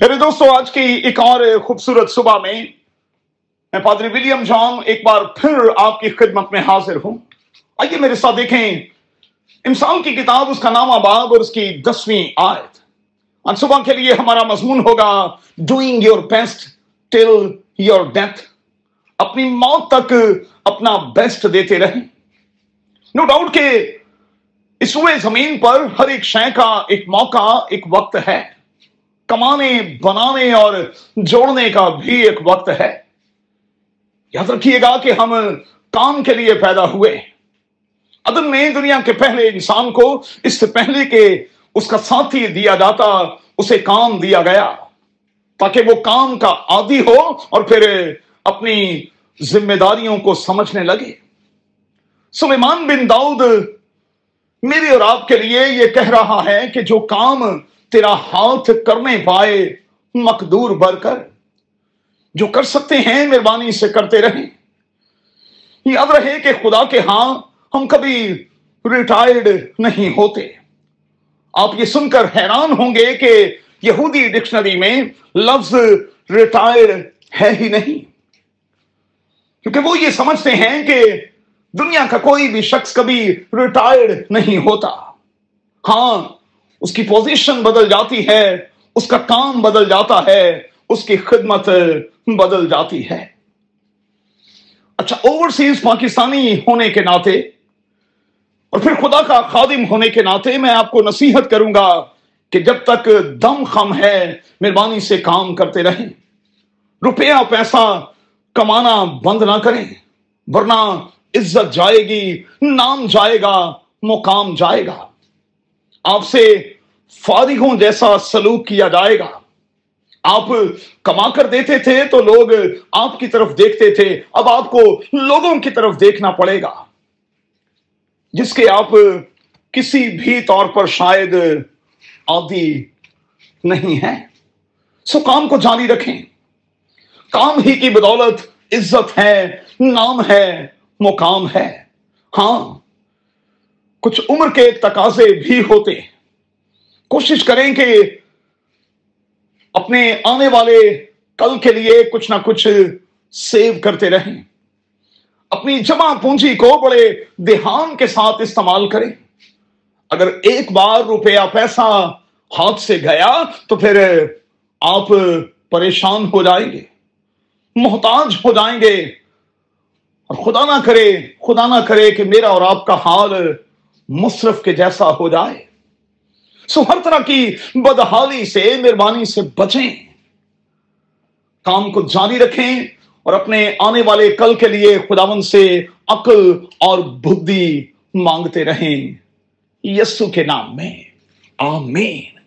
میرے دوستوں آج کی ایک اور خوبصورت صبح میں میں پادری ولیم جان ایک بار پھر آپ کی خدمت میں حاضر ہوں۔ آئیے میرے ساتھ دیکھیں، انسان کی کتاب، اس کا نام آباد اور اس کی دسویں آیت۔ آج صبح کے لیے ہمارا مضمون ہوگا doing your best till your death اپنی موت تک اپنا بیسٹ دیتے رہیں۔ نو ڈاؤٹ کہ اس روئے زمین پر ہر ایک شے کا ایک موقع، ایک وقت ہے۔ کمانے، بنانے اور جوڑنے کا بھی ایک وقت ہے۔ یاد رکھیے گا کہ ہم کام کے لیے پیدا ہوئے۔ عدم میں دنیا کے پہلے انسان کو اس سے پہلے کہ اس کا ساتھی دیا جاتا، اسے کام دیا گیا، تاکہ وہ کام کا عادی ہو اور پھر اپنی ذمہ داریوں کو سمجھنے لگے۔ سلیمان بن داؤد میرے اور آپ کے لیے یہ کہہ رہا ہے کہ جو کام تیرا ہاتھ کرنے پائے مقدور بر کر، جو کر سکتے ہیں مہربانی سے کرتے رہیں۔ یاد رہے کہ خدا کے ہاں ہم کبھی ریٹائرڈ نہیں ہوتے۔ آپ یہ سن کر حیران ہوں گے کہ یہودی ڈکشنری میں لفظ ریٹائر ہے ہی نہیں۔ کیونکہ وہ یہ سمجھتے ہیں کہ دنیا کا کوئی بھی شخص کبھی ریٹائرڈ نہیں ہوتا۔ ہاں اس کی پوزیشن بدل جاتی ہے، اس کا کام بدل جاتا ہے، اس کی خدمت بدل جاتی ہے۔ اچھا اوورسیز پاکستانی ہونے کے ناطے اور پھر خدا کا خادم ہونے کے ناطے میں آپ کو نصیحت کروں گا کہ جب تک دم خم ہے، مہربانی سے کام کرتے رہیں۔ روپیہ، پیسہ کمانا بند نہ کریں، ورنہ عزت جائے گی، نام جائے گا، مقام جائے گا۔ آپ سے فارغوں جیسا سلوک کیا جائے گا۔ آپ کما کر دیتے تھے تو لوگ آپ کی طرف دیکھتے تھے۔ اب آپ کو لوگوں کی طرف دیکھنا پڑے گا۔ جس کے آپ کسی بھی طور پر شاید عادی نہیں ہے سو کام کو جاری رکھیں۔ کام ہی کی بدولت عزت ہے، نام ہے، مقام ہے۔ ہاں کچھ عمر کے تقاضے بھی ہوتے کوشش کریں کہ اپنے آنے والے کل کے لیے کچھ نہ کچھ سیو کرتے رہیں۔ اپنی جمع پونجی کو بڑے دھیان کے ساتھ استعمال کریں۔ اگر ایک بار روپیہ پیسہ ہاتھ سے گیا تو پھر آپ پریشان ہو جائیں گے، محتاج ہو جائیں گے۔ اور خدا نہ کرے، خدا نہ کرے کہ میرا اور آپ کا حال مصرف کے جیسا ہو جائے۔ سو ہر طرح کی بدحالی سے، مہربانی سے بچیں۔ کام کو جاری رکھیں اور اپنے آنے والے کل کے لیے خداون سے عقل اور بدھی مانگتے رہیں۔ یسو کے نام میں۔ آمین۔